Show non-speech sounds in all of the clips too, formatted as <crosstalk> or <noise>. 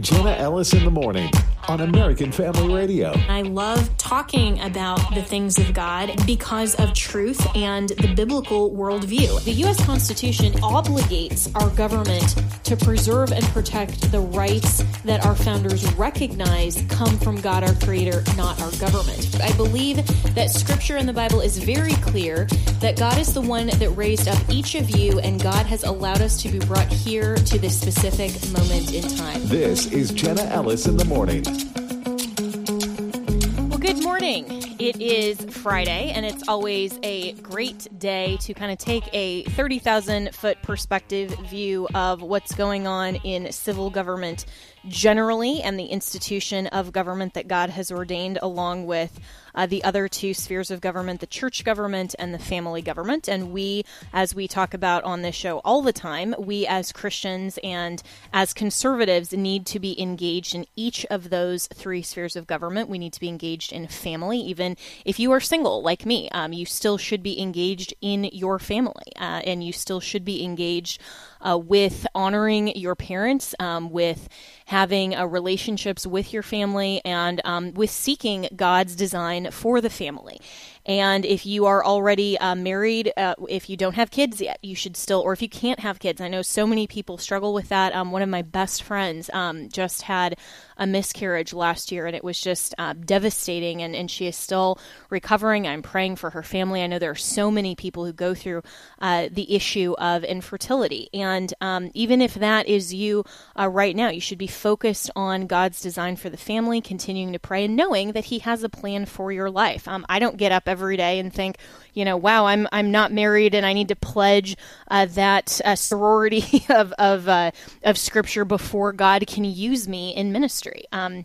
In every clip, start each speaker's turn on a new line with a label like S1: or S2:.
S1: Jenna Ellis in the morning on American Family Radio.
S2: I love talking about the things of God because of truth and the biblical worldview. The U.S. Constitution obligates our government to preserve and protect the rights that our founders recognize come from God, our Creator, not our government. I believe that Scripture in the Bible is very clear that God is the one that raised up each of you, and God has allowed us to be brought here to this specific moment in time.
S1: This is Jenna Ellis in the morning.
S3: Well, good morning. It is Friday, and it's always a great day to kind of take a 30,000 foot perspective view of what's going on in civil government generally and the institution of government that God has ordained, along with uh, the other two spheres of government the church government and the family government. And we, as we talk about on this show all the time, we as Christians and as conservatives need to be engaged in each of those three spheres of government. We need to be engaged in family, even if you are single like me, um, you still should be engaged in your family uh, and you still should be engaged uh, with honoring your parents, um, with having uh, relationships with your family, and um, with seeking God's design for the family. And if you are already uh, married, uh, if you don't have kids yet, you should still, or if you can't have kids, I know so many people struggle with that. Um, one of my best friends um, just had a miscarriage last year, and it was just uh, devastating. And, and she is still recovering. I'm praying for her family. I know there are so many people who go through uh, the issue of infertility. And um, even if that is you uh, right now, you should be focused on God's design for the family, continuing to pray, and knowing that He has a plan for your life. Um, I don't get up every day and think, you know, wow, I'm I'm not married and I need to pledge uh, that uh, sorority <laughs> of of uh, of Scripture before God can use me in ministry. Um,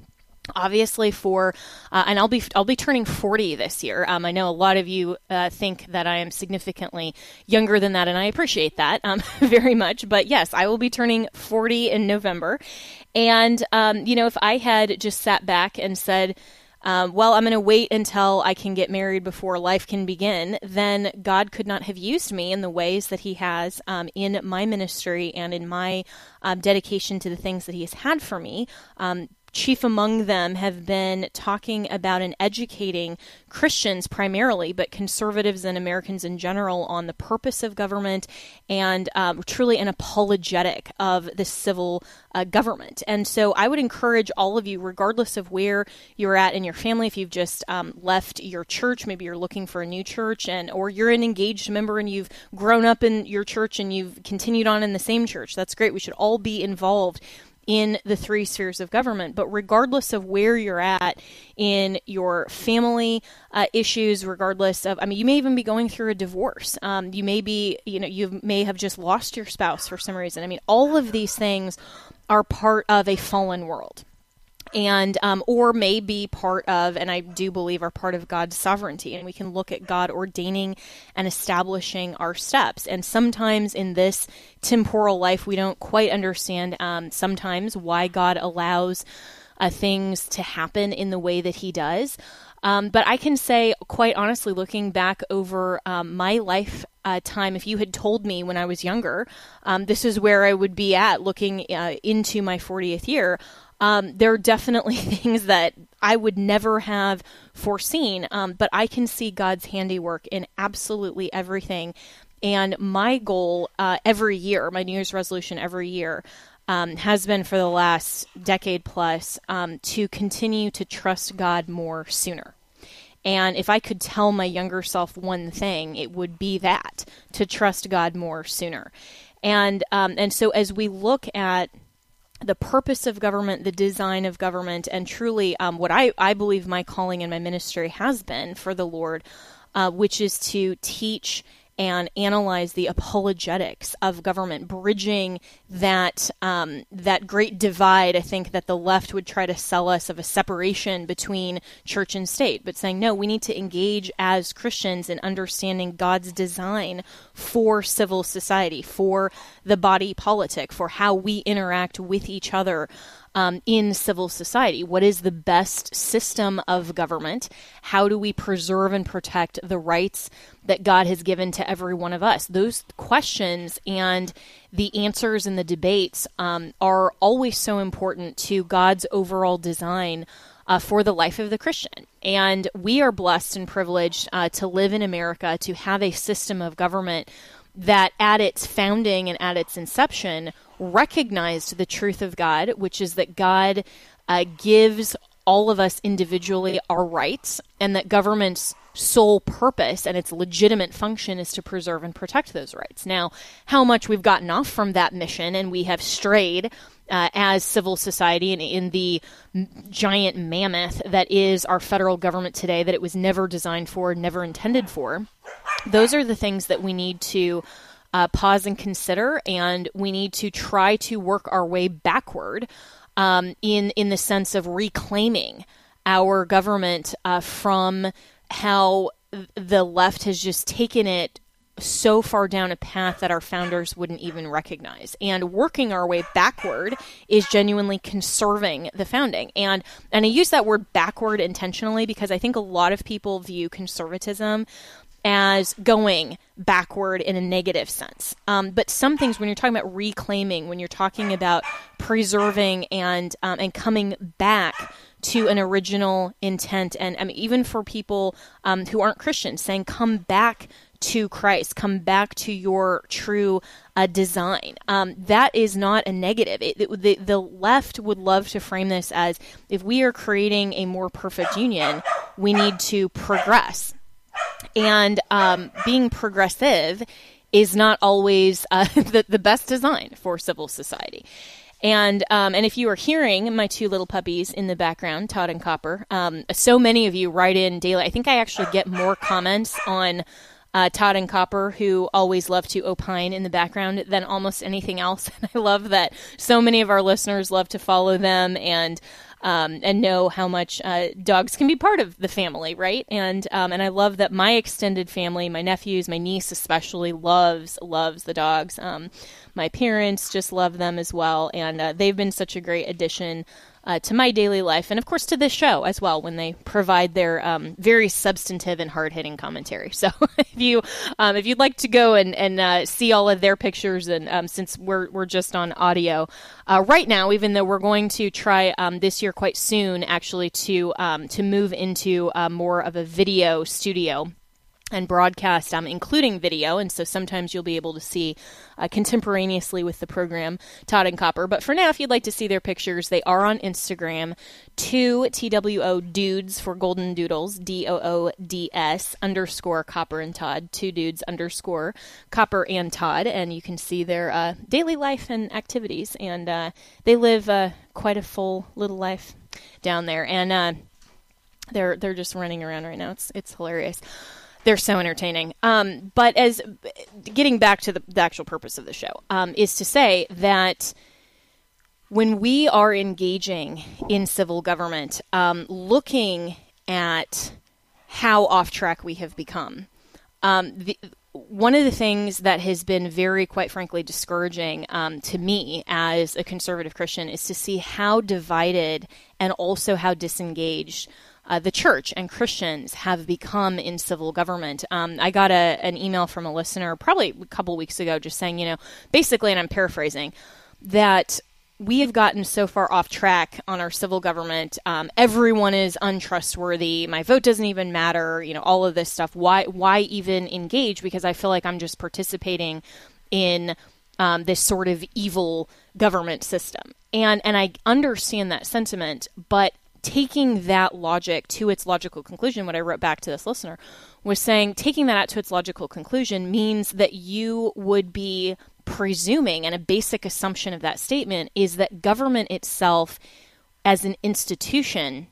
S3: obviously for uh, and i'll be i'll be turning 40 this year. Um, i know a lot of you uh, think that i am significantly younger than that and i appreciate that um, <laughs> very much. But yes i will be turning 40 in november. And um, you know if i had just sat back and said um, well, I'm going to wait until I can get married before life can begin, then God could not have used me in the ways that He has um, in my ministry and in my um, dedication to the things that He has had for me. Chief among them have been talking about and educating Christians primarily, but conservatives and Americans in general on the purpose of government and um, truly an apologetic of the civil uh, government. And so I would encourage all of you, regardless of where you're at in your family, if you've just um, left your church, maybe you're looking for a new church, and or you're an engaged member and you've grown up in your church and you've continued on in the same church. That's great. We should all be involved in the three spheres of government. But regardless of where you're at in your family uh, issues, regardless of, I mean, you may even be going through a divorce. Um, you may be, you know, you may have just lost your spouse for some reason. I mean, all of these things are part of a fallen world and um, or may be part of and i do believe are part of god's sovereignty and we can look at god ordaining and establishing our steps. And sometimes in this temporal life we don't quite understand um, sometimes why god allows uh, things to happen in the way that he does. Um, but I can say, quite honestly, looking back over um, my life uh, time, if you had told me when I was younger, um, this is where I would be at looking uh, into my 40th year, um, there are definitely <laughs> things that I would never have foreseen, um, but I can see God's handiwork in absolutely everything. And my goal uh, every year, my New Year's resolution every year, um, has been for the last decade plus um, to continue to trust God more sooner. And if I could tell my younger self one thing, it would be that to trust God more sooner. And um, and so as we look at the purpose of government, the design of government, and truly um, what I, I believe my calling and my ministry has been for the Lord, uh, which is to teach and analyze the apologetics of government, bridging that um, that great divide. I think that the left would try to sell us of a separation between church and state, but saying no, we need to engage as Christians in understanding God's design for civil society, for the body politic, for how we interact with each other um, in civil society. What is the best system of government? How do we preserve and protect the rights that God has given to every one of us? Those questions and the answers and the debates um, are always so important to God's overall design. Uh, for the life of the Christian. And we are blessed and privileged uh, to live in America, to have a system of government that at its founding and at its inception recognized the truth of God, which is that God uh, gives all of us individually our rights, and that government's sole purpose and its legitimate function is to preserve and protect those rights. Now, how much we've gotten off from that mission and we have strayed uh, as civil society and in the giant mammoth that is our federal government today, that it was never designed for, never intended for, those are the things that we need to uh, pause and consider, and we need to try to work our way backward um, in in the sense of reclaiming our government uh, from how the left has just taken it so far down a path that our founders wouldn't even recognize. And working our way backward is genuinely conserving the founding. And and I use that word backward intentionally because I think a lot of people view conservatism as going backward in a negative sense. Um, but some things, when you're talking about reclaiming, when you're talking about preserving and um, and coming back to an original intent, and I mean, even for people um, who aren't Christians, saying come back to Christ, come back to your true uh, design. Um, that is not a negative. It, it, the, the left would love to frame this as if we are creating a more perfect union, we need to progress and um, being progressive is not always uh, <laughs> the, the best design for civil society. And um, and if you are hearing my two little puppies in the background, Todd and Copper, um, so many of you write in daily. I think I actually get more comments on uh, Todd and Copper, who always love to opine in the background, than almost anything else. <laughs> And I love that so many of our listeners love to follow them and um, and know how much uh, dogs can be part of the family, right? And um, and I love that my extended family, my nephews, my niece especially, loves loves the dogs. Um, my parents just love them as well, and uh, they've been such a great addition uh, to my daily life, and of course to this show as well when they provide their um, very substantive and hard hitting commentary. So <laughs> if you um, if you'd like to go and and uh, see all of their pictures, and um, since we're we're just on audio uh, right now, even though we're going to try um, this year quite soon actually to um, to move into uh, more of a video studio and broadcast, um, including video. And so sometimes you'll be able to see uh, contemporaneously with the program Todd and Copper. But for now, if you'd like to see their pictures, they are on Instagram. Two TWO dudes for Golden Doodles, D O O D S underscore Copper and Todd, two dudes underscore Copper and Todd. And you can see their uh, daily life and activities. And uh, they live uh, quite a full little life down there. And uh, they're they're just running around right now. It's it's hilarious. They're so entertaining. Um, but as getting back to the, the, actual purpose of the show um, is to say that when we are engaging in civil government, um, looking at how off track we have become, um, the, one of the things that has been very, quite frankly, discouraging um, to me as a conservative Christian is to see how divided and also how disengaged uh, the church and Christians have become in civil government. Um, I got a, an email from a listener probably a couple weeks ago just saying, you know, basically, and I'm paraphrasing, that we have gotten so far off track on our civil government. Um, everyone is untrustworthy. My vote doesn't even matter. You know, all of this stuff. Why? Why even engage? Because I feel like I'm just participating in um, this sort of evil government system. And and I understand that sentiment, but taking that logic to its logical conclusion, what I wrote back to this listener was saying taking that out to its logical conclusion means that you would be presuming, and a basic assumption of that statement is that government itself as an institution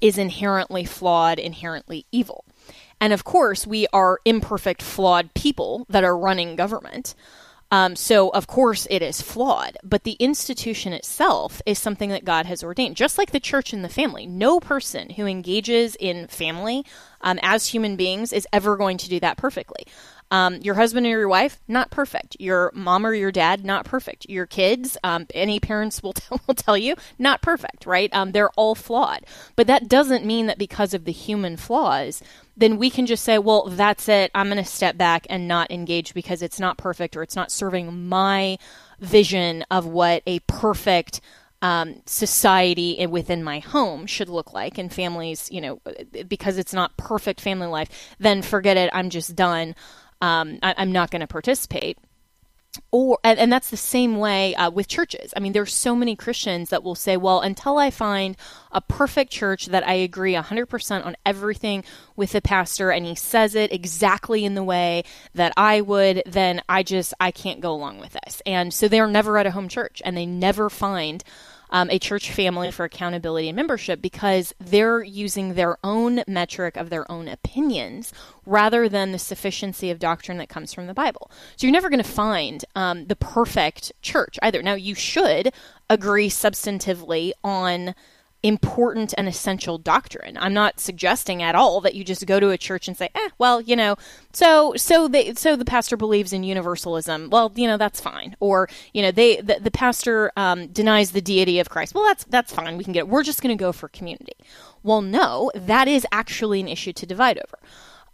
S3: is inherently flawed, inherently evil. And of course, we are imperfect, flawed people that are running government. Um, so, of course, it is flawed, but the institution itself is something that God has ordained, just like the church and the family. No person who engages in family um, as human beings is ever going to do that perfectly. Um, your husband or your wife, not perfect. Your mom or your dad, not perfect. Your kids, um, any parents will, <laughs> t- will tell you, not perfect, right? Um, they're all flawed. But that doesn't mean that because of the human flaws, then we can just say, well, that's it. I'm going to step back and not engage because it's not perfect or it's not serving my vision of what a perfect um, society within my home should look like and families, you know, because it's not perfect family life, then forget it. I'm just done um, I, am not going to participate. Or and, and, that's the same way uh, with churches. I mean, there's so many Christians that will say, "Well, until I find a perfect church that I agree 100% on everything with the pastor, and he says it exactly in the way that I would, then I just I can't go along with this." And so they're never at a home church, and they never find um, a church family for accountability and membership because they're using their own metric of their own opinions rather than the sufficiency of doctrine that comes from the Bible. So you're never going to find um, the perfect church either. Now, you should agree substantively on important and essential doctrine. I'm not suggesting at all that you just go to a church and say, "Eh, well, you know, so so the so the pastor believes in universalism. Well, you know, that's fine." Or, you know, they the, the pastor um, denies the deity of Christ. Well, that's that's fine. We can get it. We're just going to go for community. Well, no, that is actually an issue to divide over.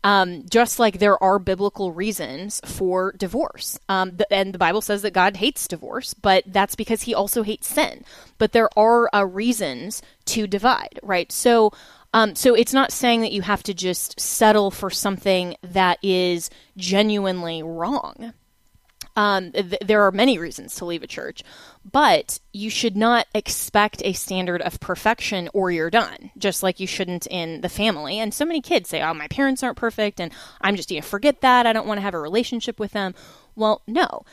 S3: Um, just like there are biblical reasons for divorce. Um, the, and the Bible says that God hates divorce, but that's because he also hates sin. But there are uh, reasons to divide, right? So, um, so it's not saying that you have to just settle for something that is genuinely wrong. Um, th- there are many reasons to leave a church, but you should not expect a standard of perfection or you're done, just like you shouldn't in the family. And so many kids say, oh, my parents aren't perfect and I'm just, you know, forget that. I don't want to have a relationship with them. Well, no.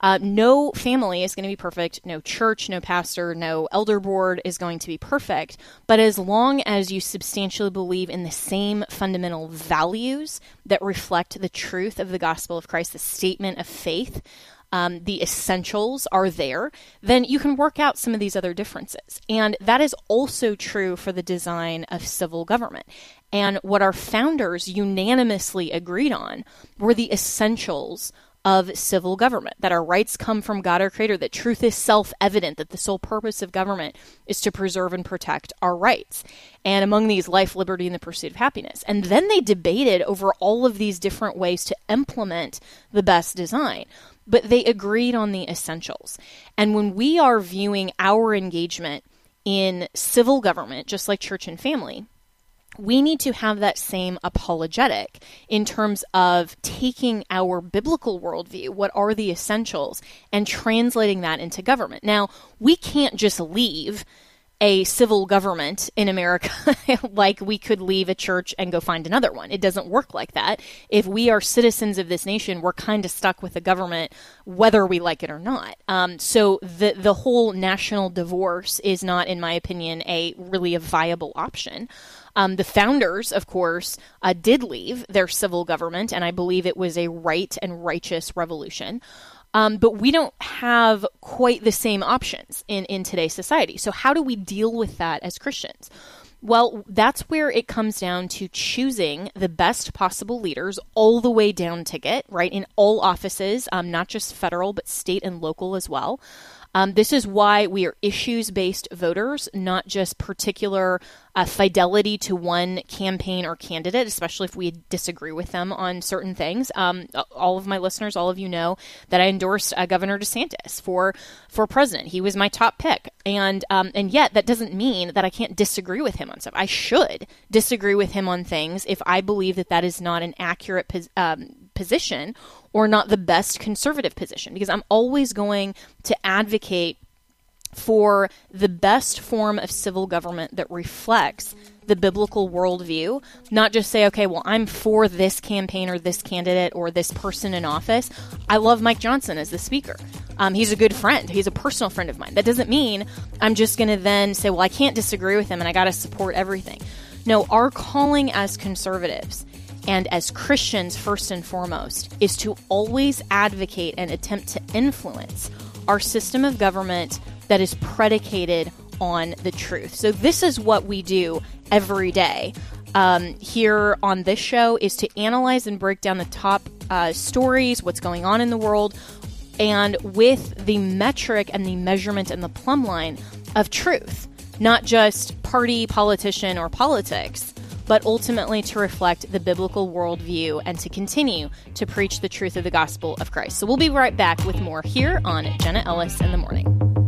S3: Uh, no family is going to be perfect. No church, no pastor, no elder board is going to be perfect. But as long as you substantially believe in the same fundamental values that reflect the truth of the gospel of Christ, the statement of faith, um, the essentials are there, then you can work out some of these other differences. And that is also true for the design of civil government. And what our founders unanimously agreed on were the essentials of civil government, that our rights come from God our Creator, that truth is self evident, that the sole purpose of government is to preserve and protect our rights. And among these, life, liberty, and the pursuit of happiness. And then they debated over all of these different ways to implement the best design. But they agreed on the essentials. And when we are viewing our engagement in civil government, just like church and family, we need to have that same apologetic in terms of taking our biblical worldview, what are the essentials, and translating that into government. Now, we can't just leave a civil government in America <laughs> like we could leave a church and go find another one. It doesn't work like that. If we are citizens of this nation, we're kind of stuck with the government whether we like it or not. Um, so the the whole national divorce is not, in my opinion, a really a viable option. Um, the founders, of course, uh, did leave their civil government, and I believe it was a right and righteous revolution. Um, but we don't have quite the same options in, in today's society. So, how do we deal with that as Christians? Well, that's where it comes down to choosing the best possible leaders all the way down ticket, right, in all offices, um, not just federal, but state and local as well. Um, this is why we are issues based voters, not just particular uh, fidelity to one campaign or candidate, especially if we disagree with them on certain things. Um, all of my listeners, all of you know that I endorsed uh, Governor DeSantis for for president. He was my top pick, and um, and yet that doesn't mean that I can't disagree with him on stuff. I should disagree with him on things if I believe that that is not an accurate um, position or not the best conservative position because I'm always going to advocate for the best form of civil government that reflects the biblical worldview, not just say, okay, well, I'm for this campaign or this candidate or this person in office. I love Mike Johnson as the speaker. Um, he's a good friend. He's a personal friend of mine. That doesn't mean I'm just going to then say, well, I can't disagree with him and I got to support everything. No, our calling as conservatives and as Christians, first and foremost, is to always advocate and attempt to influence our system of government that is predicated on the truth. So, this is what we do every day. Um, here on this show is to analyze and break down the top uh, stories, what's going on in the world, and with the metric and the measurement and the plumb line of truth, not just party, politician, or politics, but ultimately to reflect the biblical worldview and to continue to preach the truth of the gospel of Christ. So we'll be right back with more here on Jenna Ellis in the morning.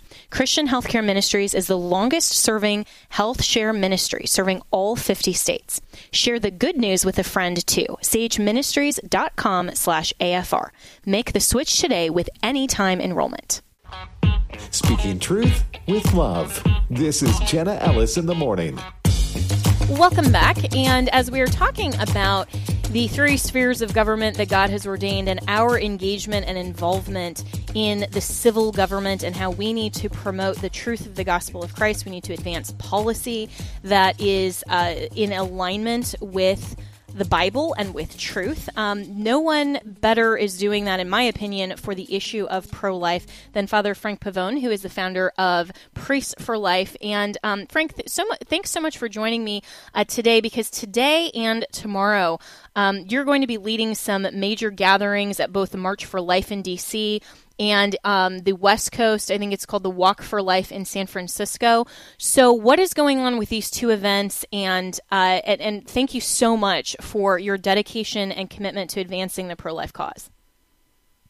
S3: Christian Healthcare Ministries is the longest serving health share ministry, serving all 50 states. Share the good news with a friend too. chministries.com slash AFR. Make the switch today with anytime enrollment.
S1: Speaking truth with love. This is Jenna Ellis in the morning.
S3: Welcome back. And as we are talking about the three spheres of government that God has ordained and our engagement and involvement in the civil government and how we need to promote the truth of the gospel of Christ. We need to advance policy that is uh, in alignment with the Bible and with truth. Um, no one better is doing that, in my opinion, for the issue of pro life than Father Frank Pavone, who is the founder of Priests for Life. And um, Frank, th- so mu- thanks so much for joining me uh, today because today and tomorrow um, you're going to be leading some major gatherings at both the March for Life in DC and um, the West Coast. I think it's called the Walk for Life in San Francisco. So, what is going on with these two events? And uh, and, and thank you so much for your dedication and commitment to advancing the pro life cause.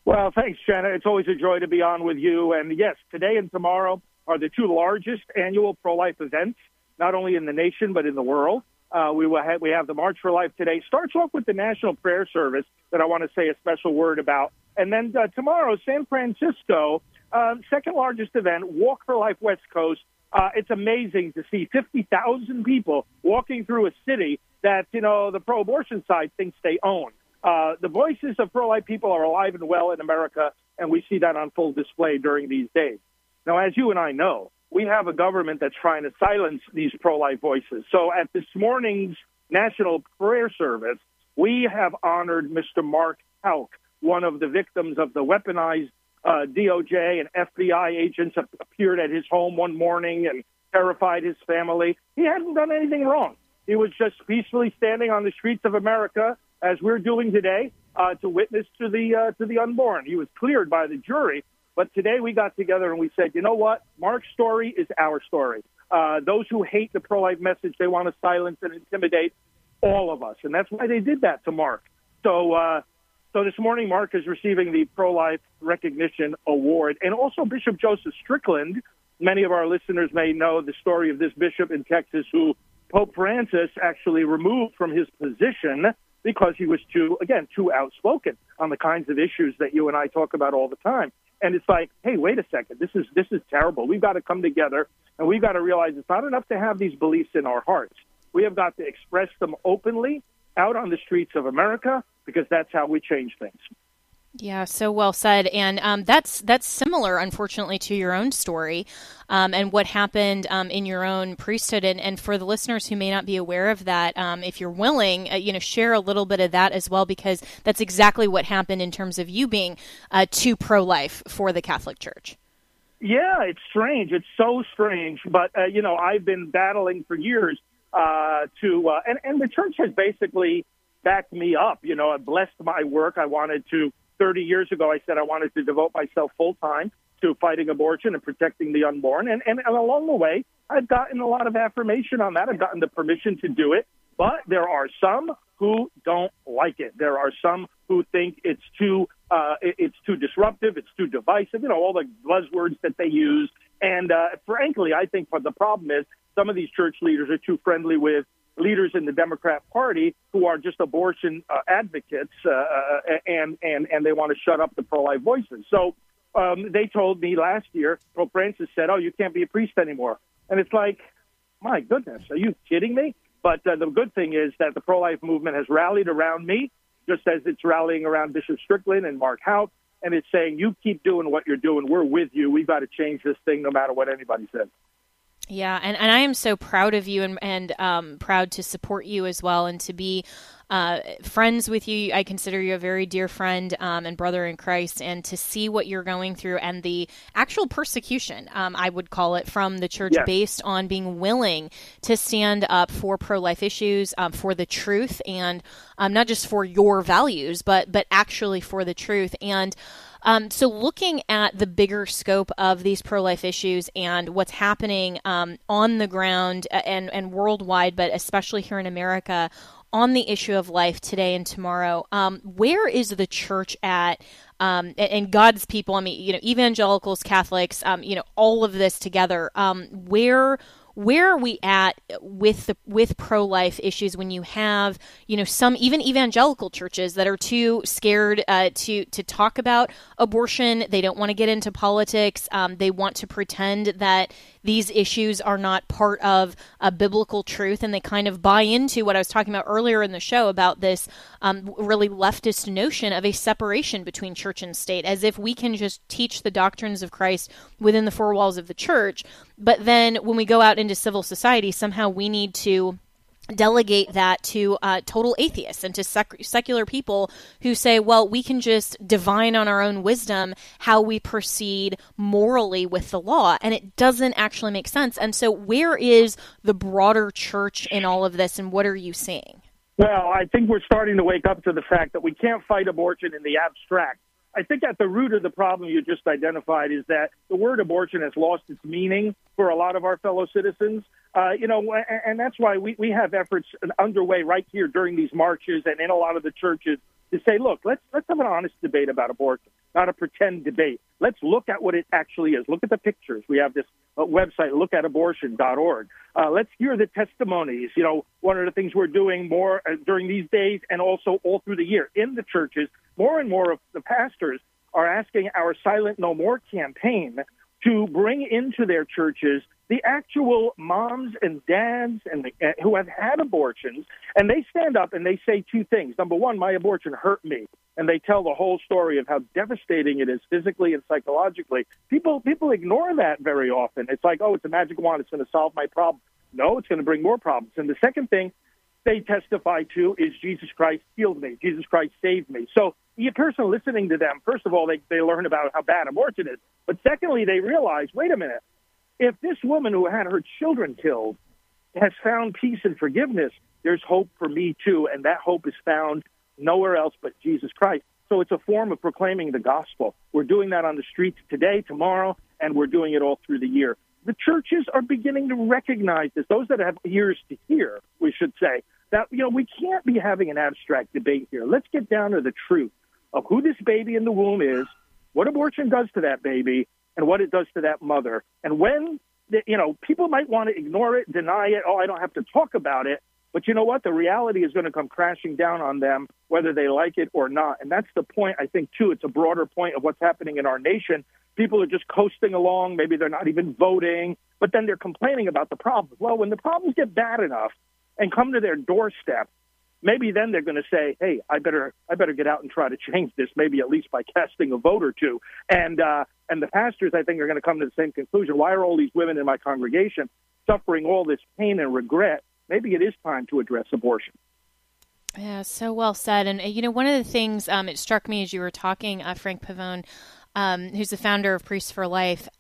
S4: Well, thanks, Jenna. It's always a joy to be on with you. And yes, today and tomorrow are the two largest annual pro life events, not only in the nation but in the world. Uh, we will have, we have the March for Life today. Starts off with the National Prayer Service that I want to say a special word about, and then uh, tomorrow, San Francisco, uh, second largest event, Walk for Life West Coast. Uh, it's amazing to see 50,000 people walking through a city that you know the pro-abortion side thinks they own. Uh, the voices of pro-life people are alive and well in America, and we see that on full display during these days. Now, as you and I know, we have a government that's trying to silence these pro life voices. So at this morning's National Prayer Service, we have honored Mr. Mark Houck, one of the victims of the weaponized uh, DOJ and FBI agents appeared at his home one morning and terrified his family. He hadn't done anything wrong. He was just peacefully standing on the streets of America, as we're doing today, uh, to witness to the uh, to the unborn. He was cleared by the jury but today we got together and we said, you know what? Mark's story is our story. Uh, those who hate the pro life message, they want to silence and intimidate all of us. And that's why they did that to Mark. So, uh, so this morning, Mark is receiving the Pro Life Recognition Award. And also Bishop Joseph Strickland. Many of our listeners may know the story of this bishop in Texas who Pope Francis actually removed from his position because he was too, again, too outspoken on the kinds of issues that you and I talk about all the time. And it's like, hey, wait a second, this is this is terrible. We've got to come together and we've got to realize it's not enough to have these beliefs in our hearts. We have got to express them openly out on the streets of America because that's how we change things.
S3: Yeah, so well said, and um, that's that's similar, unfortunately, to your own story um, and what happened um, in your own priesthood. And, and, for the listeners who may not be aware of that, um, if you're willing, uh, you know, share a little bit of that as well, because that's exactly what happened in terms of you being uh, too pro-life for the Catholic Church.
S4: Yeah, it's strange. It's so strange. But uh, you know, I've been battling for years uh, to, uh, and and the church has basically backed me up. You know, it blessed my work. I wanted to. 30 years ago, I said I wanted to devote myself full time to fighting abortion and protecting the unborn. And, and, and along the way, I've gotten a lot of affirmation on that. I've gotten the permission to do it. But there are some who don't like it. There are some who think it's too uh, it's too disruptive, it's too divisive. You know all the buzzwords that they use. And uh, frankly, I think what the problem is some of these church leaders are too friendly with leaders in the Democrat Party who are just abortion uh, advocates, uh, uh and and and they want to shut up the pro-life voices. So um, they told me last year, Pope Francis said, "Oh, you can't be a priest anymore," and it's like, my goodness, are you kidding me? But uh, the good thing is that the pro-life movement has rallied around me, just as it's rallying around Bishop Strickland and Mark Houck, and it's saying, "You keep doing what you're doing. We're with you. We've got to change this thing, no matter what anybody says."
S3: Yeah, and, and I am so proud of you and, and um, proud to support you as well and to be uh, friends with you. I consider you a very dear friend um, and brother in Christ, and to see what you're going through and the actual persecution, um, I would call it, from the church yes. based on being willing to stand up for pro life issues, um, for the truth, and um, not just for your values, but but actually for the truth. And um, so, looking at the bigger scope of these pro life issues and what's happening um, on the ground and, and worldwide, but especially here in America, on the issue of life today and tomorrow, um, where is the church at? Um, and, and, God's people, I mean, you know, evangelicals, Catholics, um, you know, all of this together. Um, where where are we at with the with pro life issues when you have you know some even evangelical churches that are too scared uh, to to talk about abortion? They don't want to get into politics. Um, they want to pretend that these issues are not part of a biblical truth and they kind of buy into what I was talking about earlier in the show about this um, really leftist notion of a separation between church and state as if we can just teach the doctrines of Christ within the four walls of the church but then when we go out into civil society somehow we need to delegate that to uh, total atheists and to sec- secular people who say, well, we can just divine on our own wisdom how we proceed morally with the law. And it doesn't actually make sense. And so, where is the broader church in all of this, and what are you seeing?
S4: Well, I think we're starting to wake up to the fact that we can't fight abortion in the abstract. I think at the root of the problem you just identified is that the word abortion has lost its meaning for a lot of our fellow citizens. Uh, you know, and that's why we, we have efforts underway right here during these marches and in a lot of the churches to say, look, let's let's have an honest debate about abortion, not a pretend debate. Let's look at what it actually is. Look at the pictures. We have this uh, website, lookatabortion.org. Uh, let's hear the testimonies. You know, one of the things we're doing more uh, during these days and also all through the year in the churches, more and more of the pastors are asking our Silent No More campaign to bring into their churches the actual moms and dads and the, uh, who have had abortions, and they stand up and they say two things. Number one, my abortion hurt me, and they tell the whole story of how devastating it is physically and psychologically. People people ignore that very often. It's like, oh, it's a magic wand; it's going to solve my problem. No, it's going to bring more problems. And the second thing they testify to is Jesus Christ healed me. Jesus Christ saved me. So the person listening to them, first of all, they, they learn about how bad abortion is. But secondly, they realize, wait a minute, if this woman who had her children killed has found peace and forgiveness, there's hope for me too. And that hope is found nowhere else but Jesus Christ. So it's a form of proclaiming the gospel. We're doing that on the streets today, tomorrow, and we're doing it all through the year the churches are beginning to recognize this. Those that have ears to hear, we should say, that, you know, we can't be having an abstract debate here. Let's get down to the truth of who this baby in the womb is, what abortion does to that baby, and what it does to that mother. And when, the, you know, people might want to ignore it, deny it, oh, I don't have to talk about it. But you know what? The reality is going to come crashing down on them, whether they like it or not. And that's the point, I think, too. It's a broader point of what's happening in our nation. People are just coasting along. Maybe they're not even voting, but then they're complaining about the problems. Well, when the problems get bad enough and come to their doorstep, maybe then they're going to say, "Hey, I better, I better get out and try to change this. Maybe at least by casting a vote or two. And uh, and the pastors, I think, are going to come to the same conclusion. Why are all these women in my congregation suffering all this pain and regret maybe it is time to address abortion.
S3: Yeah, so well said. And, you know, one of the things um, it struck me as you were talking, uh, Frank Pavone, um, who's the founder of Priests for Life, uh,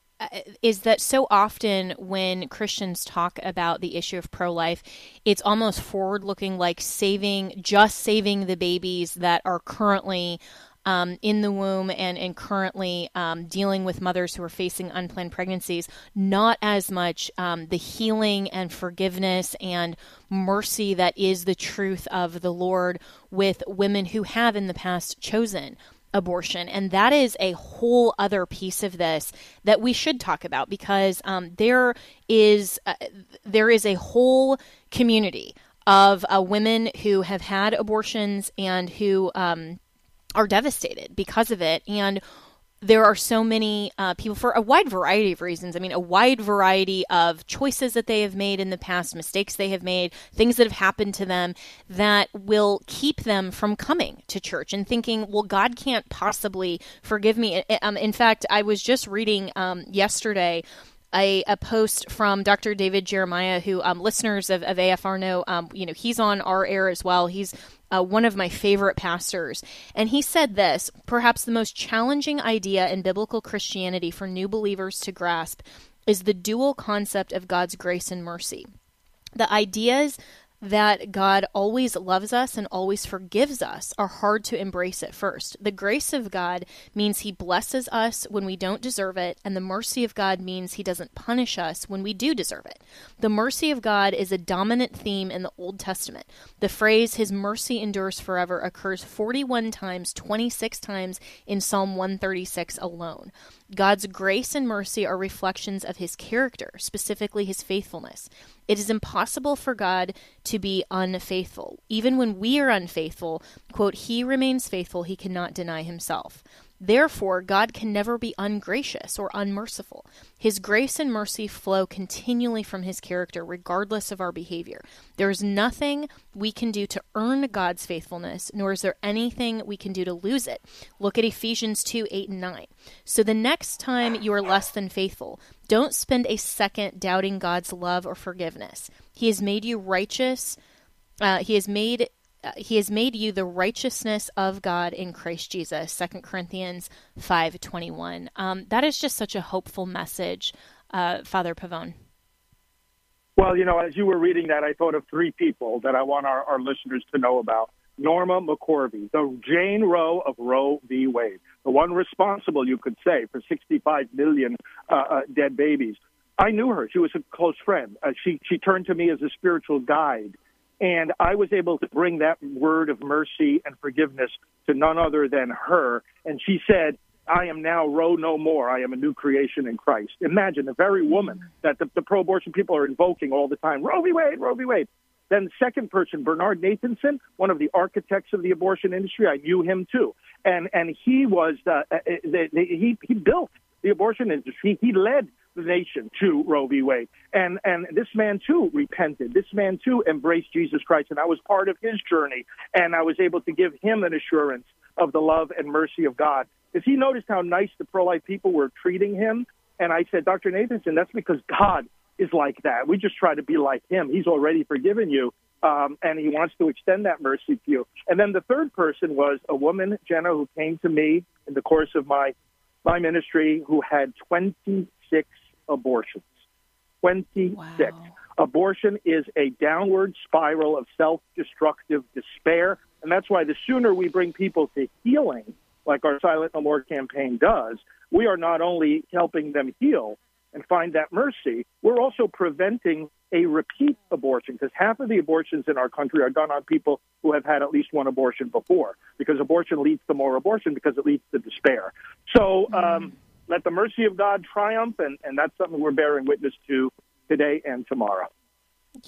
S3: is that so often when Christians talk about the issue of pro life, it's almost forward looking like saving, just saving the babies that are currently um, in the womb and, and currently um, dealing with mothers who are facing unplanned pregnancies, not as much um, the healing and forgiveness and mercy that is the truth of the Lord with women who have in the past chosen abortion. And that is a whole other piece of this that we should talk about because um, there is uh, there is a whole community of uh, women who have had abortions and who um, are devastated because of it. And there are so many uh, people for a wide variety of reasons. I mean, a wide variety of choices that they have made in the past, mistakes they have made, things that have happened to them that will keep them from coming to church and thinking, well, God can't possibly forgive me. Um, in fact, I was just reading um, yesterday. A, a, post from Dr. David Jeremiah, who um, listeners of, of AFR know, um, you know, he's on our air as well. He's uh, one of my favorite pastors. And he said this perhaps the most challenging idea in biblical Christianity for new believers to grasp is the dual concept of God's grace and mercy. The ideas that God always loves us and always forgives us are hard to embrace at first. The grace of God means He blesses us when we don't deserve it, and the mercy of God means He doesn't punish us when we do deserve it. The mercy of God is a dominant theme in the Old Testament. The phrase, His mercy endures forever, occurs 41 times, 26 times in Psalm 136 alone. God's grace and mercy are reflections of his character, specifically his faithfulness. It is impossible for God to be unfaithful. Even when we are unfaithful, quote, he remains faithful, he cannot deny himself. Therefore, God can never be ungracious or unmerciful. His grace and mercy flow continually from his character, regardless of our behavior. There is nothing we can do to earn God's faithfulness, nor is there anything we can do to lose it. Look at Ephesians 2 8 and 9. So the next time you are less than faithful, don't spend a second doubting God's love or forgiveness. He has made you righteous. Uh, he has made uh, he has made you the righteousness of God in Christ Jesus. Second Corinthians five twenty one. Um, that is just such a hopeful message, uh, Father Pavone.
S4: Well, you know, as you were reading that, I thought of three people that I want our, our listeners to know about. Norma McCorvey, the Jane Roe of Roe v. Wade, the one responsible, you could say, for 65 million uh, uh, dead babies. I knew her. She was a close friend. Uh, she she turned to me as a spiritual guide and I was able to bring that word of mercy and forgiveness to none other than her. And she said, I am now Roe no more. I am a new creation in Christ. Imagine the very woman that the, the pro abortion people are invoking all the time Roe v. Wade, Roe v. Wade. Then, the second person, Bernard Nathanson, one of the architects of the abortion industry, I knew him too. And, and he was, uh, uh the, the, he, he built the abortion industry. He led the nation to Roe v. Wade. And and this man too repented. This man too embraced Jesus Christ, and I was part of his journey. And I was able to give him an assurance of the love and mercy of God. Because he noticed how nice the pro-life people were treating him, and I said, Dr. Nathanson, that's because God is like that. We just try to be like him. He's already forgiven you. Um, and he wants to extend that mercy to you. And then the third person was a woman, Jenna, who came to me in the course of my my ministry, who had 26 abortions. 26. Wow. Abortion is a downward spiral of self destructive despair. And that's why the sooner we bring people to healing, like our Silent No More campaign does, we are not only helping them heal and find that mercy, we're also preventing a repeat abortion because half of the abortions in our country are done on people who have had at least one abortion before because abortion leads to more abortion because it leads to despair. So, um, let the mercy of God triumph, and, and that's something we're bearing witness to today and tomorrow.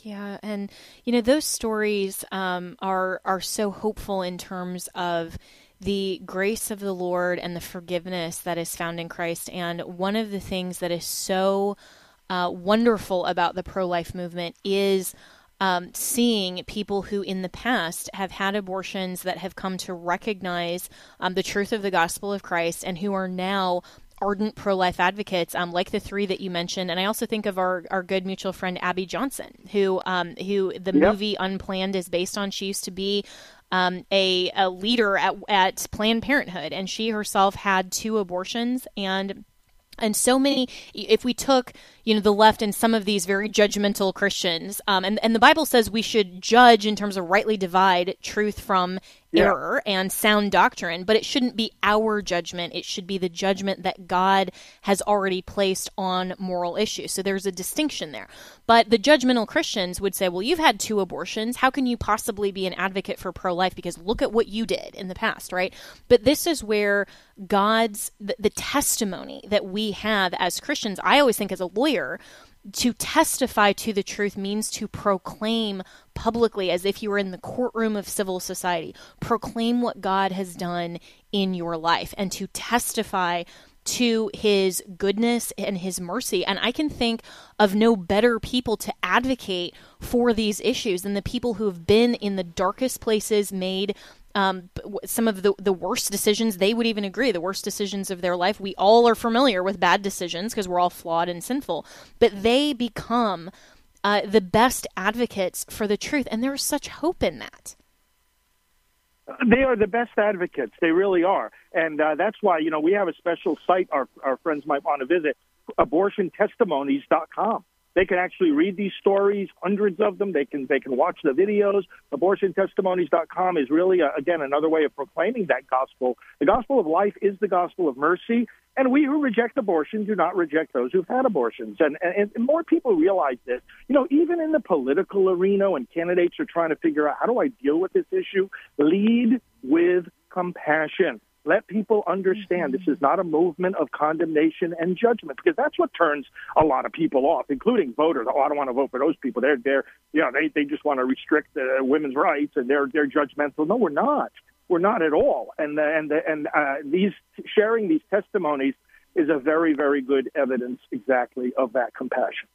S3: Yeah, and you know those stories um, are are so hopeful in terms of the grace of the Lord and the forgiveness that is found in Christ. And one of the things that is so uh, wonderful about the pro life movement is um, seeing people who in the past have had abortions that have come to recognize um, the truth of the gospel of Christ and who are now ardent pro life advocates, um, like the three that you mentioned. And I also think of our, our good mutual friend Abby Johnson, who um, who the yep. movie Unplanned is based on. She used to be um, a, a leader at, at Planned Parenthood, and she herself had two abortions and and so many if we took you know the left and some of these very judgmental christians. Um, and, and the bible says we should judge in terms of rightly divide truth from yeah. error and sound doctrine but it shouldn't be our judgment. It should be the judgment that god has already placed on moral issues. So there's a distinction there. But the judgmental christians would say well you've had two abortions. How can you possibly be an advocate for pro-life? Because look at what you did in the past right? But this is where god's the, the testimony that we have as christians i always think as a lawyer lawyer to testify to the truth means to proclaim publicly as if you were in the courtroom of civil society proclaim what god has done in your life and to testify to his goodness and his mercy. And I can think of no better people to advocate for these issues than the people who have been in the darkest places, made um, some of the, the worst decisions, they would even agree, the worst decisions of their life. We all are familiar with bad decisions because we're all flawed and sinful, but they become uh, the best advocates for the truth. And there's such hope in that.
S4: They are the best advocates. They really are. And uh, that's why, you know, we have a special site our, our friends might want to visit, abortiontestimonies.com. They can actually read these stories, hundreds of them. They can they can watch the videos. AbortionTestimonies.com is really a, uh, again another way of proclaiming that gospel. The gospel of life is the gospel of mercy, and we who reject abortion do not reject those who've had abortions. And, and, and more people realize this. You know, even in the political arena, when candidates are trying to figure out how do I deal with this issue, lead with compassion. Let people understand this is not a movement of condemnation and judgment because that's what turns a lot of people off, including voters. Oh, I don't want to vote for those people. They're they're you know they they just want to restrict uh, women's rights and they're they're judgmental. No, we're not. We're not at all. And and and uh, these sharing these testimonies is a very very good evidence exactly of that compassion.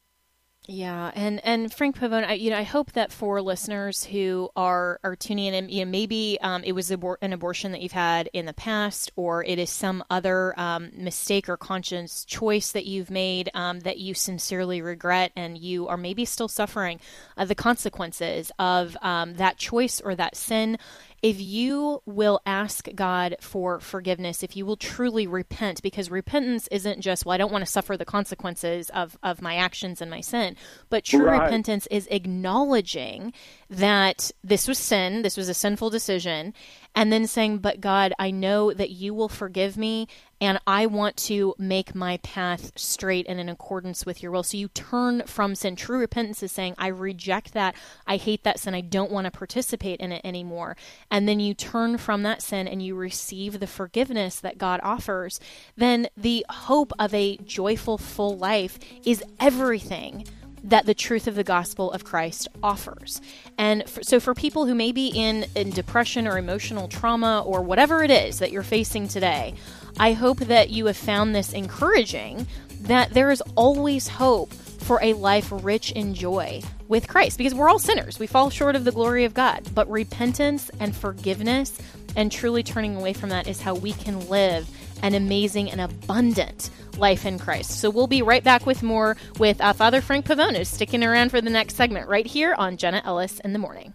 S3: Yeah, and and Frank Pavone, I, you know, I hope that for listeners who are are tuning in, you know, maybe um, it was abor- an abortion that you've had in the past, or it is some other um, mistake or conscious choice that you've made um, that you sincerely regret, and you are maybe still suffering uh, the consequences of um, that choice or that sin if you will ask God for forgiveness, if you will truly repent, because repentance isn't just, well, I don't want to suffer the consequences of, of my actions and my sin, but true right. repentance is acknowledging that this was sin, this was a sinful decision, and then saying, But God, I know that you will forgive me, and I want to make my path straight and in accordance with your will. So you turn from sin. True repentance is saying, I reject that. I hate that sin. I don't want to participate in it anymore. And then you turn from that sin and you receive the forgiveness that God offers. Then the hope of a joyful, full life is everything that the truth of the gospel of Christ offers. And so, for people who may be in, in depression or emotional trauma or whatever it is that you're facing today, I hope that you have found this encouraging that there is always hope for a life rich in joy with Christ because we're all sinners. We fall short of the glory of God. But repentance and forgiveness and truly turning away from that is how we can live an amazing and abundant life in Christ. So we'll be right back with more with uh, Father Frank Pavone, sticking around for the next segment right here on Jenna Ellis in the Morning.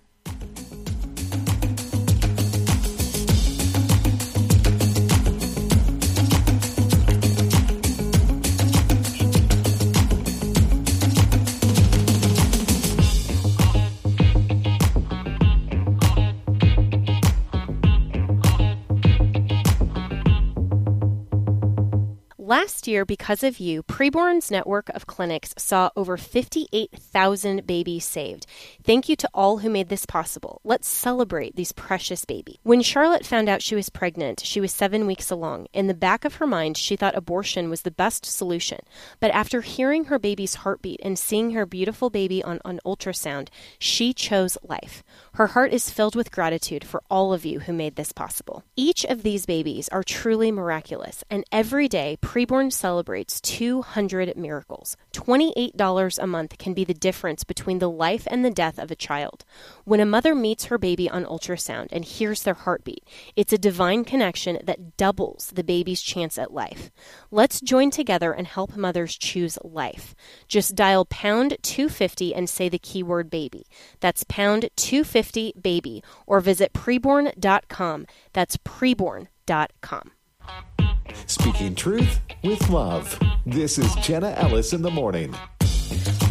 S3: Last year, because of you, Preborn's network of clinics saw over 58,000 babies saved. Thank you to all who made this possible. Let's celebrate these precious babies. When Charlotte found out she was pregnant, she was seven weeks along. In the back of her mind, she thought abortion was the best solution. But after hearing her baby's heartbeat and seeing her beautiful baby on an ultrasound, she chose life. Her heart is filled with gratitude for all of you who made this possible. Each of these babies are truly miraculous, and every day, Preborn celebrates 200 miracles. $28 a month can be the difference between the life and the death of a child. When a mother meets her baby on ultrasound and hears their heartbeat, it's a divine connection that doubles the baby's chance at life. Let's join together and help mothers choose life. Just dial pound 250 and say the keyword baby. That's pound 250 baby or visit preborn.com. That's preborn.com.
S1: Speaking truth with love. This is Jenna Ellis in the morning.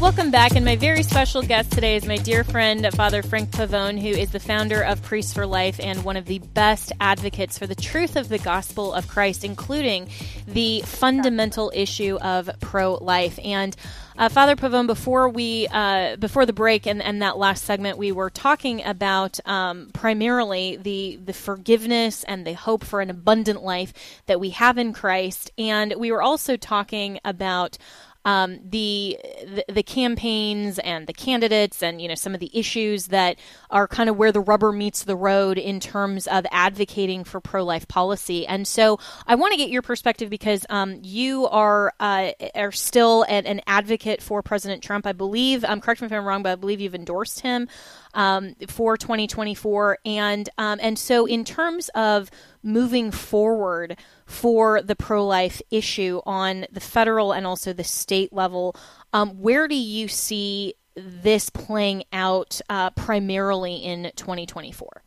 S3: Welcome back, and my very special guest today is my dear friend, Father Frank Pavone, who is the founder of Priests for Life and one of the best advocates for the truth of the gospel of Christ, including the fundamental issue of pro-life. And uh, Father Pavone, before we uh, before the break and, and that last segment, we were talking about um, primarily the the forgiveness and the hope for an abundant life that we have in Christ, and we were also talking about um, the, the, the campaigns and the candidates and you know some of the issues that are kind of where the rubber meets the road in terms of advocating for pro life policy. And so I want to get your perspective because um, you are uh, are still an, an, advocate for President Trump. I believe. Um, correct me if I'm wrong, but I believe you've endorsed him um, for 2024. And um, and so in terms of moving forward for the pro life issue on the federal and also the state level, um, where do you see this playing out uh, primarily in 2024?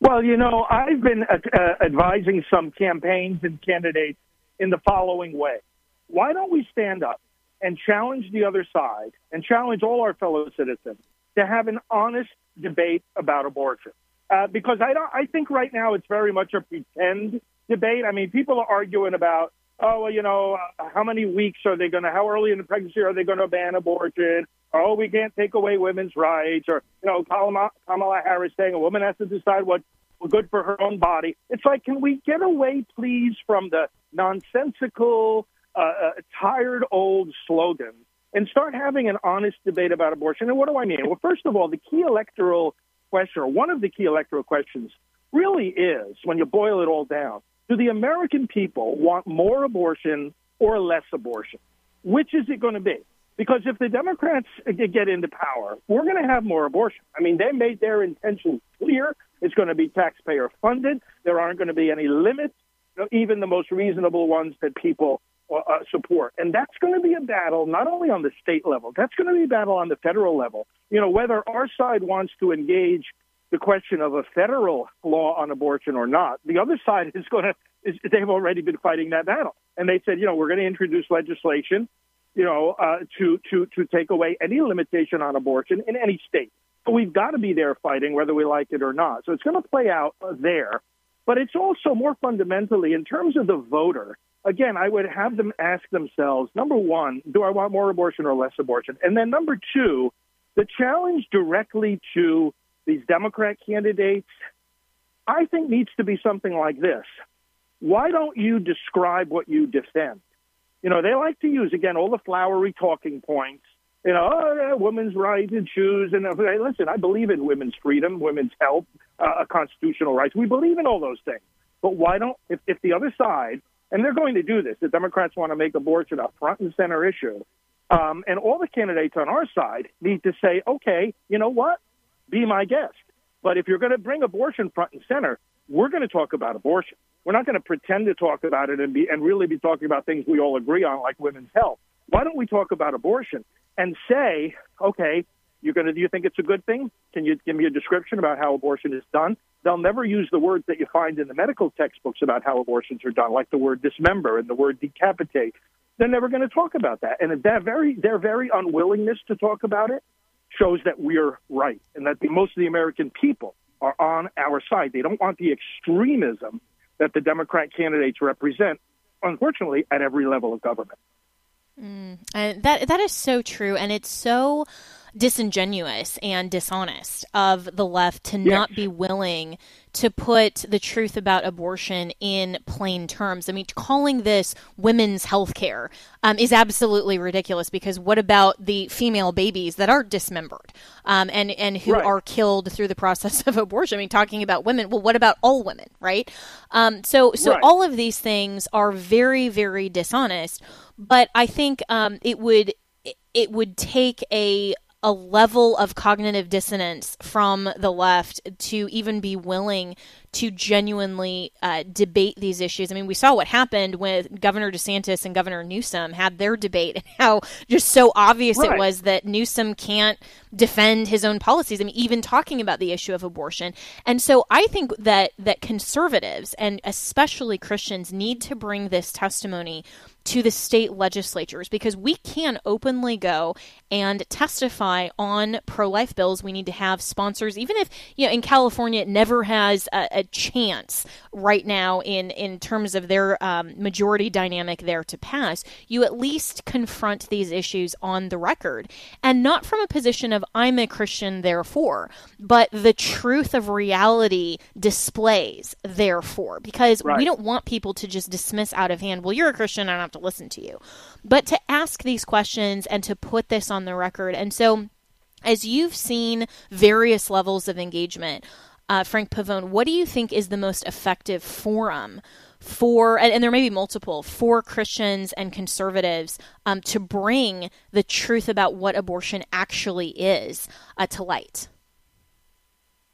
S4: Well, you know, I've been uh, advising some campaigns and candidates in the following way. Why don't we stand up and challenge the other side and challenge all our fellow citizens to have an honest debate about abortion. Uh, because I don't, I think right now it's very much a pretend debate. I mean, people are arguing about, oh, well, you know, uh, how many weeks are they going to, how early in the pregnancy are they going to ban abortion? Or, oh, we can't take away women's rights. Or, you know, Kamala, Kamala Harris saying a woman has to decide what's good for her own body. It's like, can we get away, please, from the nonsensical, uh, uh, tired old slogans and start having an honest debate about abortion. And what do I mean? Well, first of all, the key electoral question, or one of the key electoral questions, really is when you boil it all down do the American people want more abortion or less abortion? Which is it going to be? Because if the Democrats get into power, we're going to have more abortion. I mean, they made their intentions clear. It's going to be taxpayer funded. There aren't going to be any limits, even the most reasonable ones that people uh, support. And that's going to be a battle not only on the state level, that's going to be a battle on the federal level. You know, whether our side wants to engage the question of a federal law on abortion or not, the other side is going to, is, they've already been fighting that battle. And they said, you know, we're going to introduce legislation, you know, uh, to, to, to take away any limitation on abortion in any state. But we've got to be there fighting whether we like it or not. So it's going to play out there. But it's also more fundamentally in terms of the voter again, I would have them ask themselves number one, do I want more abortion or less abortion? And then number two, the challenge directly to these Democrat candidates, I think needs to be something like this. Why don't you describe what you defend? You know, they like to use, again, all the flowery talking points. You know, oh, yeah, women's right to choose. And hey, listen, I believe in women's freedom, women's health, uh, constitutional rights. We believe in all those things. But why don't, if, if the other side and they're going to do this. The Democrats want to make abortion a front and center issue. Um, and all the candidates on our side need to say, okay, you know what? Be my guest. But if you're going to bring abortion front and center, we're going to talk about abortion. We're not going to pretend to talk about it and be and really be talking about things we all agree on, like women's health. Why don't we talk about abortion and say, okay, you're going to, do you think it's a good thing? Can you give me a description about how abortion is done? They'll never use the words that you find in the medical textbooks about how abortions are done, like the word dismember and the word decapitate. They're never going to talk about that. And that very, their very unwillingness to talk about it shows that we're right and that the, most of the American people are on our side. They don't want the extremism that the Democrat candidates represent, unfortunately, at every level of government.
S3: Mm, and that that is so true, and it's so disingenuous and dishonest of the left to yes. not be willing to put the truth about abortion in plain terms. I mean, calling this women's health care um, is absolutely ridiculous because what about the female babies that are dismembered um, and, and who right. are killed through the process of abortion? I mean, talking about women, well, what about all women, right? Um, so, so right. all of these things are very, very dishonest. But I think um, it would it would take a a level of cognitive dissonance from the left to even be willing to genuinely uh, debate these issues. I mean, we saw what happened with Governor DeSantis and Governor Newsom had their debate, and how just so obvious right. it was that Newsom can't defend his own policies. I mean, even talking about the issue of abortion. And so I think that that conservatives and especially Christians need to bring this testimony to the state legislatures because we can openly go and testify on pro life bills. We need to have sponsors, even if, you know, in California, it never has a, a chance right now in, in terms of their um, majority dynamic there to pass. You at least confront these issues on the record and not from a position of I'm a Christian, therefore, but the truth of reality displays, therefore, because right. we don't want people to just dismiss out of hand, well, you're a Christian, I don't have to listen to you. But to ask these questions and to put this on the record. And so, as you've seen various levels of engagement, uh, Frank Pavone, what do you think is the most effective forum for, and, and there may be multiple, for Christians and conservatives um, to bring the truth about what abortion actually is uh, to light?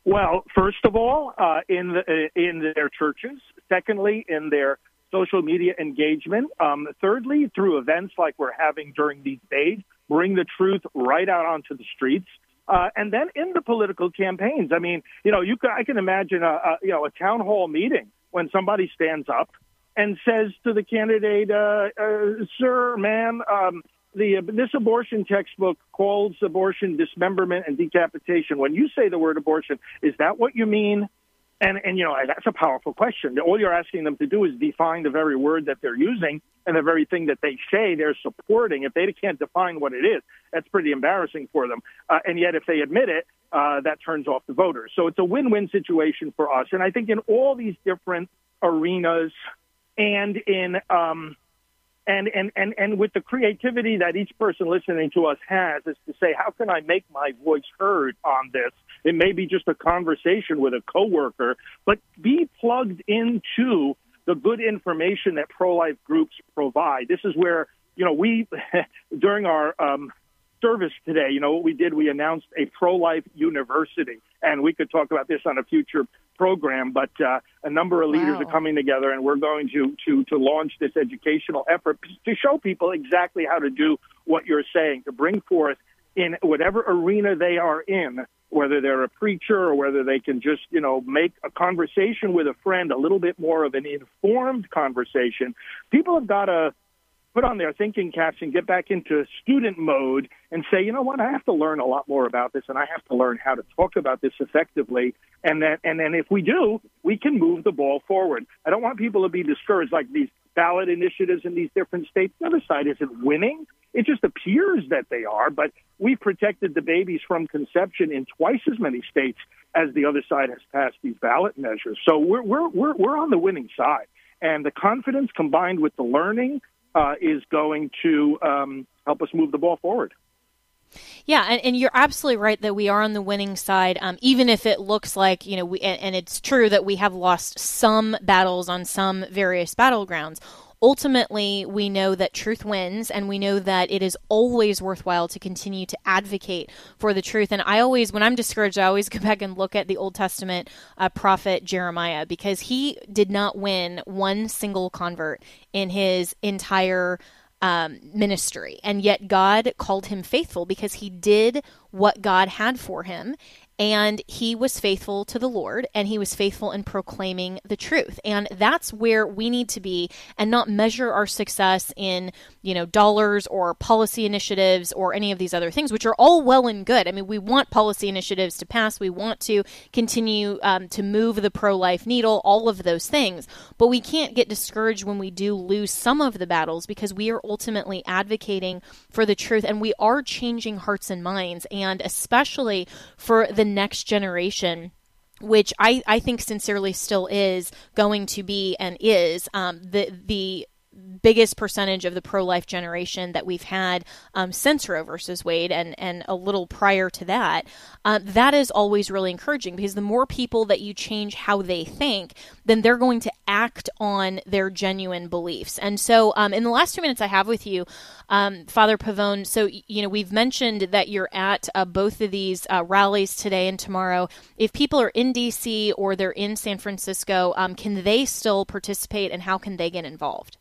S4: Well, first of all, uh, in the, uh, in their churches. Secondly, in their social media engagement. Um, thirdly, through events like we're having during these days, bring the truth right out onto the streets. Uh, and then in the political campaigns, I mean, you know, you can, I can imagine a, a you know a town hall meeting when somebody stands up and says to the candidate, uh, uh, "Sir, ma'am, um, the this abortion textbook calls abortion dismemberment and decapitation. When you say the word abortion, is that what you mean?" And, and, you know, that's a powerful question. All you're asking them to do is define the very word that they're using and the very thing that they say they're supporting. If they can't define what it is, that's pretty embarrassing for them. Uh, and yet, if they admit it, uh, that turns off the voters. So it's a win win situation for us. And I think in all these different arenas and in, um, and, and, and, and with the creativity that each person listening to us has is to say, how can I make my voice heard on this? It may be just a conversation with a coworker, but be plugged into the good information that pro-life groups provide. This is where, you know, we, <laughs> during our um, service today, you know, what we did, we announced a pro-life university. And we could talk about this on a future program, but uh, a number of leaders wow. are coming together, and we're going to, to, to launch this educational effort to show people exactly how to do what you're saying, to bring forth in whatever arena they are in, whether they're a preacher or whether they can just, you know, make a conversation with a friend a little bit more of an informed conversation. People have got to put on their thinking caps and get back into student mode and say, you know what, I have to learn a lot more about this, and I have to learn how to talk about this effectively. And then, and then, if we do, we can move the ball forward. I don't want people to be discouraged, like these ballot initiatives in these different states. The other side isn't winning. It just appears that they are, but we've protected the babies from conception in twice as many states as the other side has passed these ballot measures. So we're we're we're, we're on the winning side, and the confidence combined with the learning uh, is going to um, help us move the ball forward.
S3: Yeah, and, and, you're absolutely right that we are on the winning side, um, even if it looks like, you know, we, and, and it's true that we have lost some battles on some various battlegrounds ultimately, we know that truth wins, and we know that it is always worthwhile to continue to advocate for the truth. And I always, when I'm discouraged, I always <laughs> go back and look at the Old Testament uh, prophet Jeremiah because he did not win one single convert in his entire um, ministry. And yet God called him faithful because he did what God had for him and he was faithful to the Lord and he was faithful in proclaiming the truth. And that's where we need to be and not measure our success in, you know, dollars or policy initiatives or any of these other things, which are all well and good. I mean, we want policy initiatives to pass, we want to continue um, to move the pro life needle, all of those things. But we can't get discouraged when we do lose some of the battles because we are ultimately advocating for the truth and we are changing hearts and minds. And especially for the next generation which I, I think sincerely still is going to be and is um, the the biggest percentage of the pro life generation that we've had um, since Roe versus Wade and, and a little prior to that, uh, that is always really encouraging because the more people that you change how they think, then they're going to act on their genuine beliefs. And so, um, in the last two minutes I have with you, um, Father Pavone, so, you know, we've mentioned that you're at uh, both of these uh, rallies today and tomorrow. If people are in DC or they're in San Francisco, um, can they still participate and how can they get involved?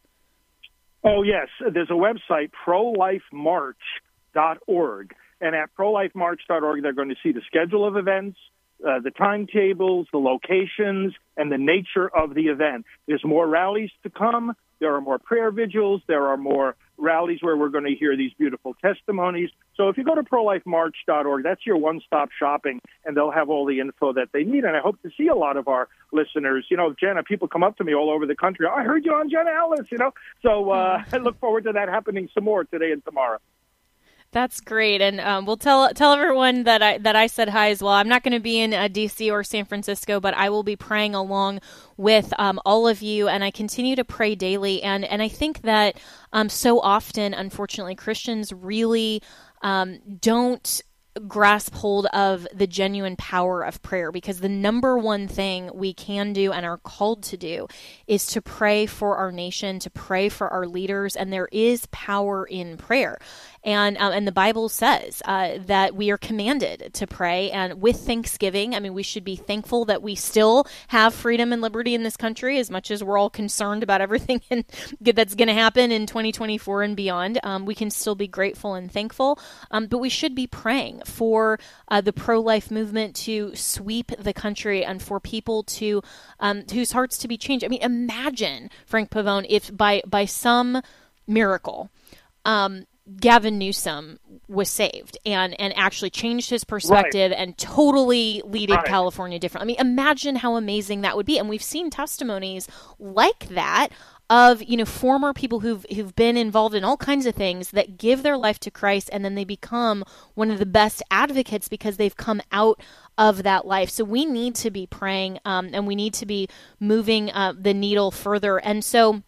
S4: Oh, yes. There's a website, prolifemarch.org. And at prolifemarch.org, they're going to see the schedule of events, uh, the timetables, the locations, and the nature of the event. There's more rallies to come. There are more prayer vigils. There are more rallies where we're going to hear these beautiful testimonies. So if you go to prolifemarch.org, that's your one-stop shopping, and they'll have all the info that they need. And I hope to see a lot of our listeners. You know, Jenna, people come up to me all over the country. I heard you on Jenna Ellis. You know, so uh, <laughs> I look forward to that happening some more today and tomorrow.
S3: That's great, and um, we'll tell tell everyone that I that I said hi as well. I'm not going to be in uh, DC or San Francisco, but I will be praying along with um, all of you, and I continue to pray daily. and And I think that um, so often, unfortunately, Christians really um, don't grasp hold of the genuine power of prayer because the number one thing we can do and are called to do is to pray for our nation, to pray for our leaders, and there is power in prayer. And, um, and the Bible says uh, that we are commanded to pray and with thanksgiving. I mean, we should be thankful that we still have freedom and liberty in this country, as much as we're all concerned about everything <laughs> in, that's going to happen in 2024 and beyond. Um, we can still be grateful and thankful, um, but we should be praying for uh, the pro life movement to sweep the country and for people to um, whose hearts to be changed. I mean, imagine Frank Pavone if by by some miracle. Um, Gavin Newsom was saved and and actually changed his perspective right. and totally leaded right. California different. I mean, imagine how amazing that would be. And we've seen testimonies like that of you know former people who've who've been involved in all kinds of things that give their life to Christ and then they become one of the best advocates because they've come out of that life. So we need to be praying um, and we need to be moving uh, the needle further. And so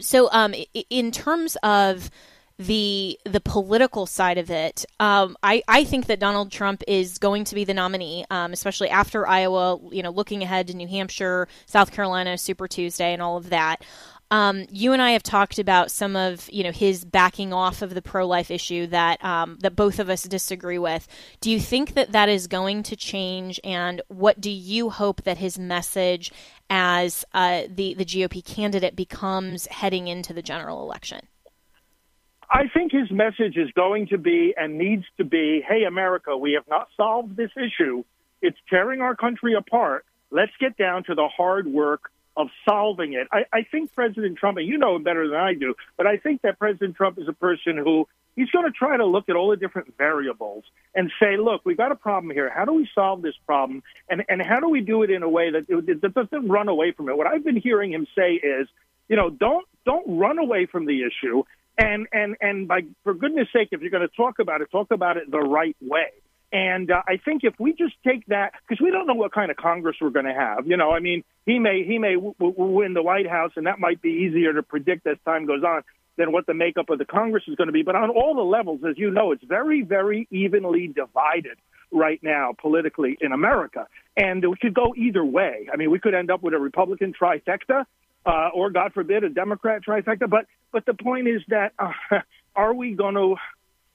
S3: so um, in terms of the the political side of it, um, I I think that Donald Trump is going to be the nominee, um, especially after Iowa. You know, looking ahead to New Hampshire, South Carolina, Super Tuesday, and all of that. Um, you and I have talked about some of you know his backing off of the pro life issue that um, that both of us disagree with. Do you think that that is going to change? And what do you hope that his message as uh, the the GOP candidate becomes heading into the general election?
S4: I think his message is going to be and needs to be hey, America, we have not solved this issue. It's tearing our country apart. Let's get down to the hard work of solving it. I, I think President Trump, and you know him better than I do, but I think that President Trump is a person who he's going to try to look at all the different variables and say, look, we've got a problem here. How do we solve this problem? And, and how do we do it in a way that, that doesn't run away from it? What I've been hearing him say is, you know, don't don't run away from the issue. And and and by for goodness sake, if you're going to talk about it, talk about it the right way. And uh, I think if we just take that, because we don't know what kind of Congress we're going to have. You know, I mean, he may he may w- w- win the White House, and that might be easier to predict as time goes on than what the makeup of the Congress is going to be. But on all the levels, as you know, it's very very evenly divided right now politically in America, and it could go either way. I mean, we could end up with a Republican trifecta, uh, or God forbid, a Democrat trifecta. But but the point is that uh, <laughs> are we going to?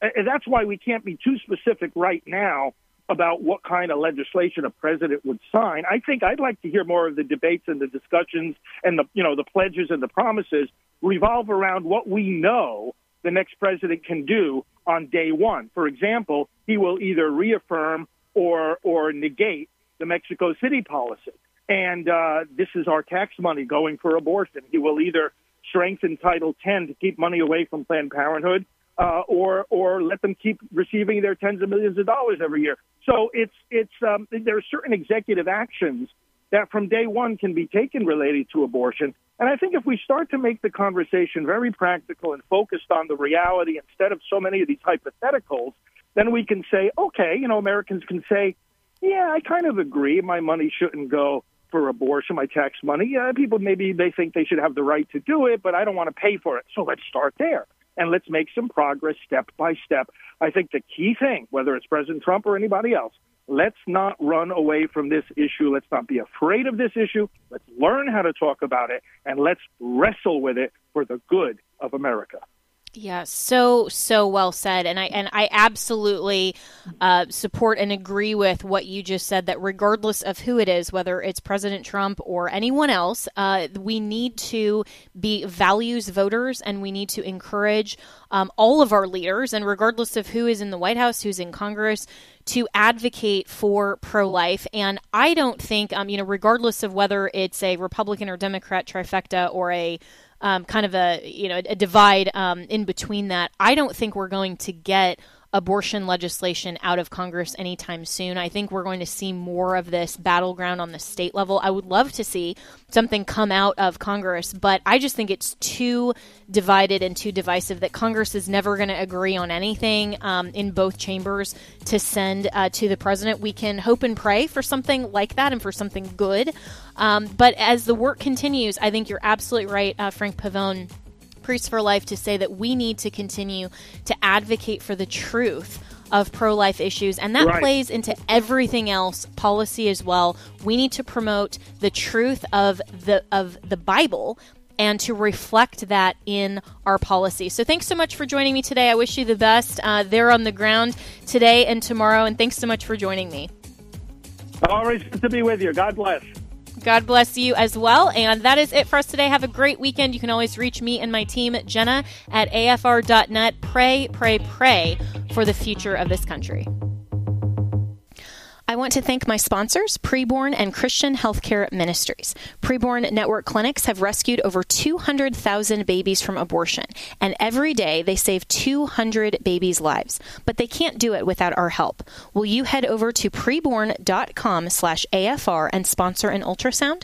S4: That's why we can't be too specific right now about what kind of legislation a president would sign. I think I'd like to hear more of the debates and the discussions and the you know the pledges and the promises revolve around what we know the next president can do on day one. For example, he will either reaffirm or or negate the Mexico City policy. And uh, this is our tax money going for abortion. He will either strengthen Title 10 to keep money away from Planned Parenthood, uh, or or let them keep receiving their tens of millions of dollars every year. So it's it's um, there are certain executive actions that from day one can be taken related to abortion. And I think if we start to make the conversation very practical and focused on the reality instead of so many of these hypotheticals, then we can say, okay, you know, Americans can say, yeah, I kind of agree. My money shouldn't go for abortion, my tax money. Uh, people maybe they think they should have the right to do it, but I don't want to pay for it. So let's start there and let's make some progress step by step. I think the key thing, whether it's President Trump or anybody else, let's not run away from this issue. Let's not be afraid of this issue. Let's learn how to talk about it and let's wrestle with it for the good of America.
S3: Yeah, so so well said, and I and I absolutely uh, support and agree with what you just said. That regardless of who it is, whether it's President Trump or anyone else, uh, we need to be values voters, and we need to encourage um, all of our leaders, and regardless of who is in the White House, who's in Congress, to advocate for pro life. And I don't think, um, you know, regardless of whether it's a Republican or Democrat trifecta or a um, kind of a you know a divide um, in between that. I don't think we're going to get abortion legislation out of Congress anytime soon. I think we're going to see more of this battleground on the state level. I would love to see something come out of Congress, but I just think it's too divided and too divisive that Congress is never going to agree on anything um, in both chambers to send uh, to the president. We can hope and pray for something like that and for something good. Um, but as the work continues, I think you're absolutely right, uh, Frank Pavone Priests for Life to say that we need to continue to advocate for the truth of pro life issues, and that right. plays into everything else, policy as well. We need to promote the truth of the of the Bible and to reflect that in our policy. So thanks so much for joining me today. I wish you the best uh, there on the ground today and tomorrow, and thanks so much for joining me.
S4: Always good to be with you. God bless.
S3: God bless you as well. And that is it for us today. Have a great weekend. You can always reach me and my team, Jenna at afr.net. Pray, pray, pray for the future of this country. I want to thank my sponsors, Preborn and Christian Healthcare Ministries. Preborn Network clinics have rescued over 200,000 babies from abortion, and every day they save 200 babies' lives. But they can't do it without our help. Will you head over to preborn.com slash AFR and sponsor an ultrasound?